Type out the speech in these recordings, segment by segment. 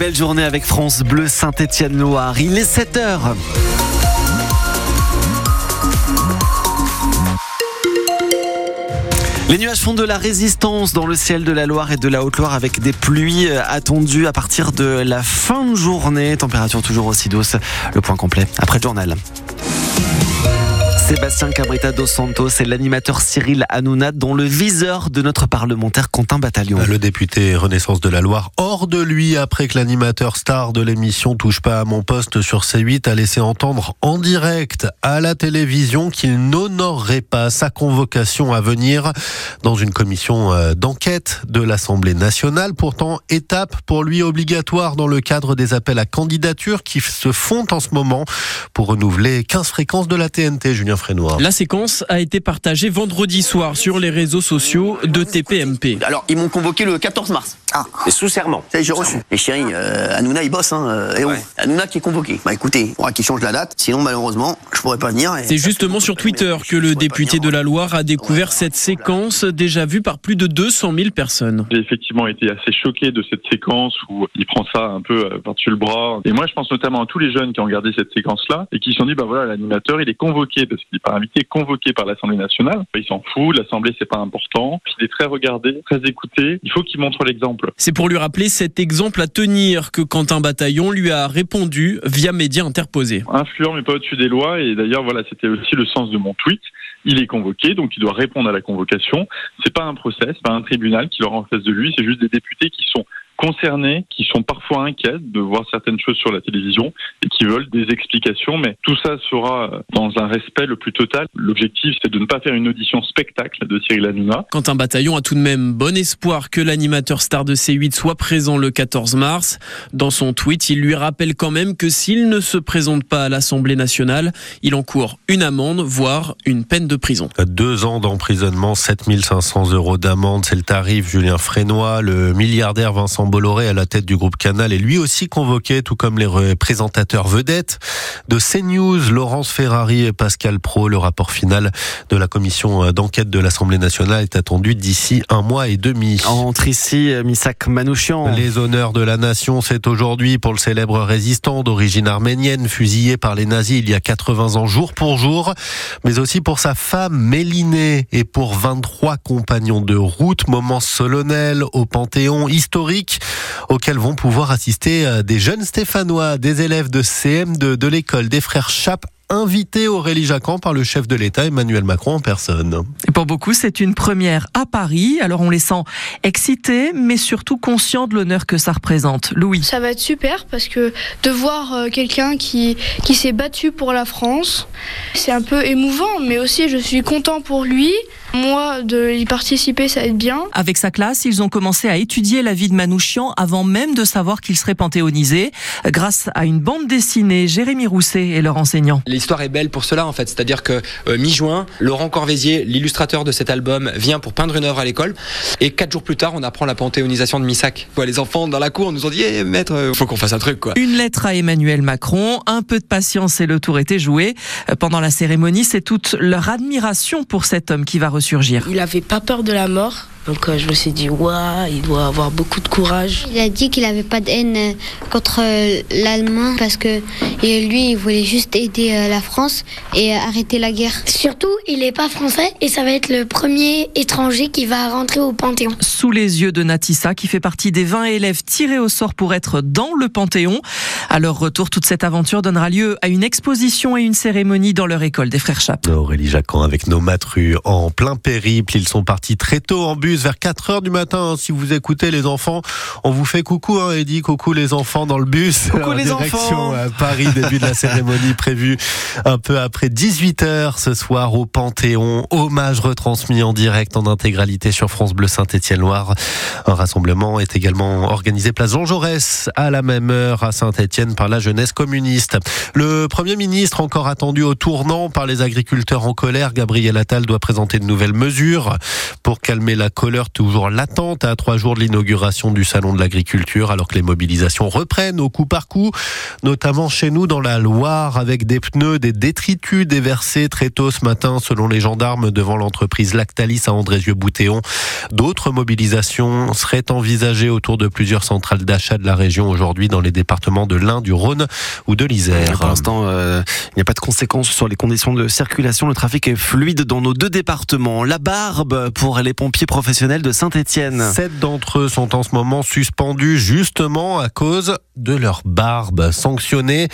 Belle journée avec France Bleu Saint-Étienne-Loire. Il est 7h. Les nuages font de la résistance dans le ciel de la Loire et de la Haute-Loire avec des pluies attendues à partir de la fin de journée. Température toujours aussi douce. Le point complet après le journal. Sébastien Cabrita dos Santos et l'animateur Cyril Hanouna dont le viseur de notre parlementaire Quentin Bataillon. Le député Renaissance de la Loire, hors de lui après que l'animateur star de l'émission Touche pas à mon poste sur C8 a laissé entendre en direct à la télévision qu'il n'honorerait pas sa convocation à venir dans une commission euh, d'enquête de l'Assemblée nationale. Pourtant, étape pour lui obligatoire dans le cadre des appels à candidature qui se font en ce moment pour renouveler 15 fréquences de la TNT. La séquence a été partagée vendredi soir sur les réseaux sociaux de TPMP. Alors, ils m'ont convoqué le 14 mars. Ah. Et sous serment. Ça, j'ai reçu. Et chérie, euh, Hanouna, il bosse. Hein, euh, et ouais. Hanouna qui est convoqué. Bah écoutez, on qu'il change la date. Sinon, malheureusement, je pourrais pas venir. C'est justement sur Twitter que le député de la Loire a découvert cette séquence déjà vue par plus de 200 000 personnes. J'ai effectivement été assez choqué de cette séquence où il prend ça un peu euh, par-dessus le bras. Et moi, je pense notamment à tous les jeunes qui ont regardé cette séquence-là et qui se sont dit, bah voilà, l'animateur, il est convoqué parce n'est pas invité, convoqué par l'Assemblée nationale. Il s'en fout, l'Assemblée, c'est pas important. Il est très regardé, très écouté. Il faut qu'il montre l'exemple. C'est pour lui rappeler cet exemple à tenir que Quentin Bataillon lui a répondu via médias interposés. Influent mais pas au-dessus des lois et d'ailleurs voilà c'était aussi le sens de mon tweet. Il est convoqué donc il doit répondre à la convocation. C'est pas un procès, c'est pas un tribunal qui l'aura en face de lui, c'est juste des députés qui sont concernés qui sont parfois inquiets de voir certaines choses sur la télévision et qui veulent des explications, mais tout ça sera dans un respect le plus total. L'objectif, c'est de ne pas faire une audition spectacle de Cyril Hanouna. Quand un bataillon a tout de même bon espoir que l'animateur star de C8 soit présent le 14 mars, dans son tweet, il lui rappelle quand même que s'il ne se présente pas à l'Assemblée nationale, il encourt une amende, voire une peine de prison. Deux ans d'emprisonnement, 7500 euros d'amende, c'est le tarif. Julien Frénois, le milliardaire Vincent Bolloré à la tête du groupe Canal est lui aussi convoqué, tout comme les présentateurs vedettes de CNews, Laurence Ferrari et Pascal Pro. Le rapport final de la commission d'enquête de l'Assemblée nationale est attendu d'ici un mois et demi. Entre ici, Misak Manouchian. Les honneurs de la nation, c'est aujourd'hui pour le célèbre résistant d'origine arménienne, fusillé par les nazis il y a 80 ans jour pour jour, mais aussi pour sa femme Mélinée et pour 23 compagnons de route, moment solennel au Panthéon historique auxquels vont pouvoir assister euh, des jeunes Stéphanois, des élèves de CM2 de l'école des frères Chape invité Aurélie Jacquan par le chef de l'État Emmanuel Macron en personne. Et pour beaucoup, c'est une première à Paris. Alors on les sent excités, mais surtout conscients de l'honneur que ça représente. Louis. Ça va être super parce que de voir euh, quelqu'un qui, qui s'est battu pour la France, c'est un peu émouvant, mais aussi je suis content pour lui. Moi, de y participer, ça être bien. Avec sa classe, ils ont commencé à étudier la vie de Manouchian avant même de savoir qu'il serait panthéonisé, grâce à une bande dessinée. Jérémy Rousset et leur enseignant. L'histoire est belle pour cela, en fait. C'est-à-dire que euh, mi-juin, Laurent Corvézier, l'illustrateur de cet album, vient pour peindre une œuvre à l'école. Et quatre jours plus tard, on apprend la panthéonisation de Missac. Les enfants dans la cour nous ont dit, eh, maître, euh, faut qu'on fasse un truc, quoi. Une lettre à Emmanuel Macron, un peu de patience et le tour était joué. Euh, pendant la cérémonie, c'est toute leur admiration pour cet homme qui va Il avait pas peur de la mort. Donc euh, je me suis dit, waouh, il doit avoir beaucoup de courage. Il a dit qu'il n'avait pas de haine euh, contre euh, l'Allemand parce que lui, il voulait juste aider la France et arrêter la guerre. Surtout, il n'est pas français et ça va être le premier étranger qui va rentrer au Panthéon. Sous les yeux de Natissa, qui fait partie des 20 élèves tirés au sort pour être dans le Panthéon. À leur retour, toute cette aventure donnera lieu à une exposition et une cérémonie dans leur école des Frères Chap. Aurélie Jacquan avec nos matrues en plein périple. Ils sont partis très tôt en bus vers 4 heures du matin. Hein. Si vous écoutez les enfants, on vous fait coucou, hein, Eddie, coucou les enfants dans le bus. Coucou les direction enfants. à Paris, début de la cérémonie prévue un peu après 18 heures ce soir au Panthéon. Hommage retransmis en direct en intégralité sur France Bleu Saint-Étienne-Loire. Un rassemblement est également organisé place Jean Jaurès à la même heure à Saint-Étienne. Par la jeunesse communiste. Le Premier ministre, encore attendu au tournant par les agriculteurs en colère, Gabriel Attal doit présenter de nouvelles mesures pour calmer la colère toujours latente à trois jours de l'inauguration du Salon de l'agriculture, alors que les mobilisations reprennent au coup par coup, notamment chez nous dans la Loire, avec des pneus, des détritus déversés très tôt ce matin, selon les gendarmes, devant l'entreprise Lactalis à Andrézieux-Boutéon. D'autres mobilisations seraient envisagées autour de plusieurs centrales d'achat de la région aujourd'hui dans les départements de l'Ain, du Rhône ou de l'Isère. Pour l'instant, euh, il n'y a pas de conséquences sur les conditions de circulation. Le trafic est fluide dans nos deux départements. La barbe pour les pompiers professionnels de Saint-Etienne. Sept d'entre eux sont en ce moment suspendus justement à cause de leur barbe. Sanctionnés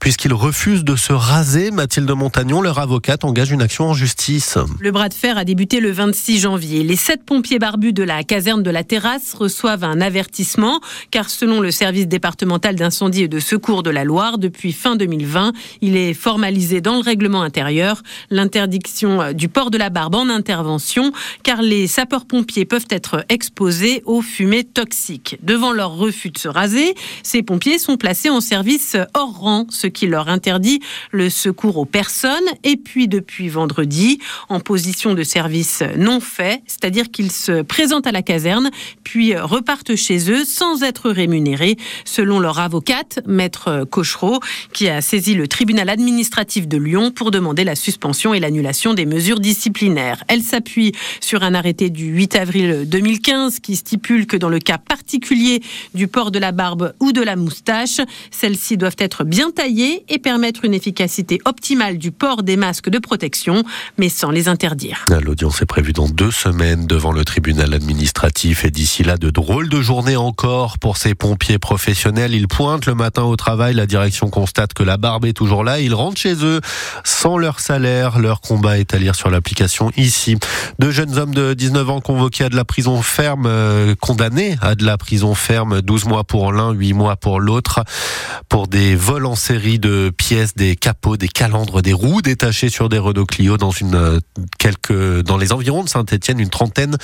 puisqu'ils refusent de se raser. Mathilde Montagnon, leur avocate, engage une action en justice. Le bras de fer a débuté le 26 janvier. Les sept pompiers barbus de la caserne de la Terrasse reçoivent un avertissement car selon le service départemental d'incendie et de secours de la Loire, depuis fin 2020, il est formalisé dans le règlement intérieur l'interdiction du port de la barbe en intervention car les sapeurs-pompiers peuvent être exposés aux fumées toxiques. Devant leur refus de se raser, ces pompiers sont placés en service hors rang, ce qui leur interdit le secours aux personnes. Et puis depuis vendredi, en position de service non fait, c'est-à-dire qu'ils se présentent à la caserne, puis repartent chez eux sans être rémunérés, selon leur avocate, maître Cochereau, qui a saisi le tribunal administratif de Lyon pour demander la suspension et l'annulation des mesures disciplinaires. Elle s'appuie sur un arrêté du 8 avril 2015 qui stipule que dans le cas particulier du port de la barbe ou de la moustache, celles-ci doivent être bien taillées et permettre une efficacité optimale du port des masques de protection, mais sans les interdire. L'audience est prévue dans deux semaines devant le tribunal administratif et d'ici là, de drôles de journées encore pour ces pompiers professionnels. Ils pointent le matin au travail, la direction constate que la barbe est toujours là, ils rentrent chez eux sans leur salaire. Leur combat est à lire sur l'application ici. Deux jeunes hommes de 19 ans convoqués à de la prison ferme, euh, condamnés à de la prison ferme, 12 mois pour l'un, 8 mois pour l'autre, pour des vols en série de pièces, des capots, des calandres, des roues détachées sur des Renault Clio dans une euh, quelques dans les environs de Saint-Étienne, une trentaine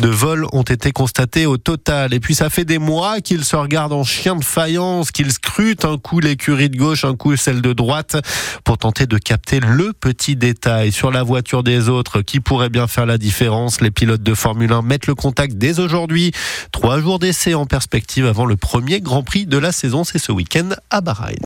de vols ont été constatés au total. Et puis ça fait des mois qu'ils se regardent en chien de faïence, qu'ils scrutent un coup l'écurie de gauche, un coup celle de droite, pour tenter de capter le petit détail sur la voiture des autres qui pourrait bien faire la différence. Les pilotes de Formule 1 mettent le contact dès aujourd'hui. Trois jours d'essai en perspective avant le premier Grand Prix de la saison, c'est ce week-end à Bahreïn.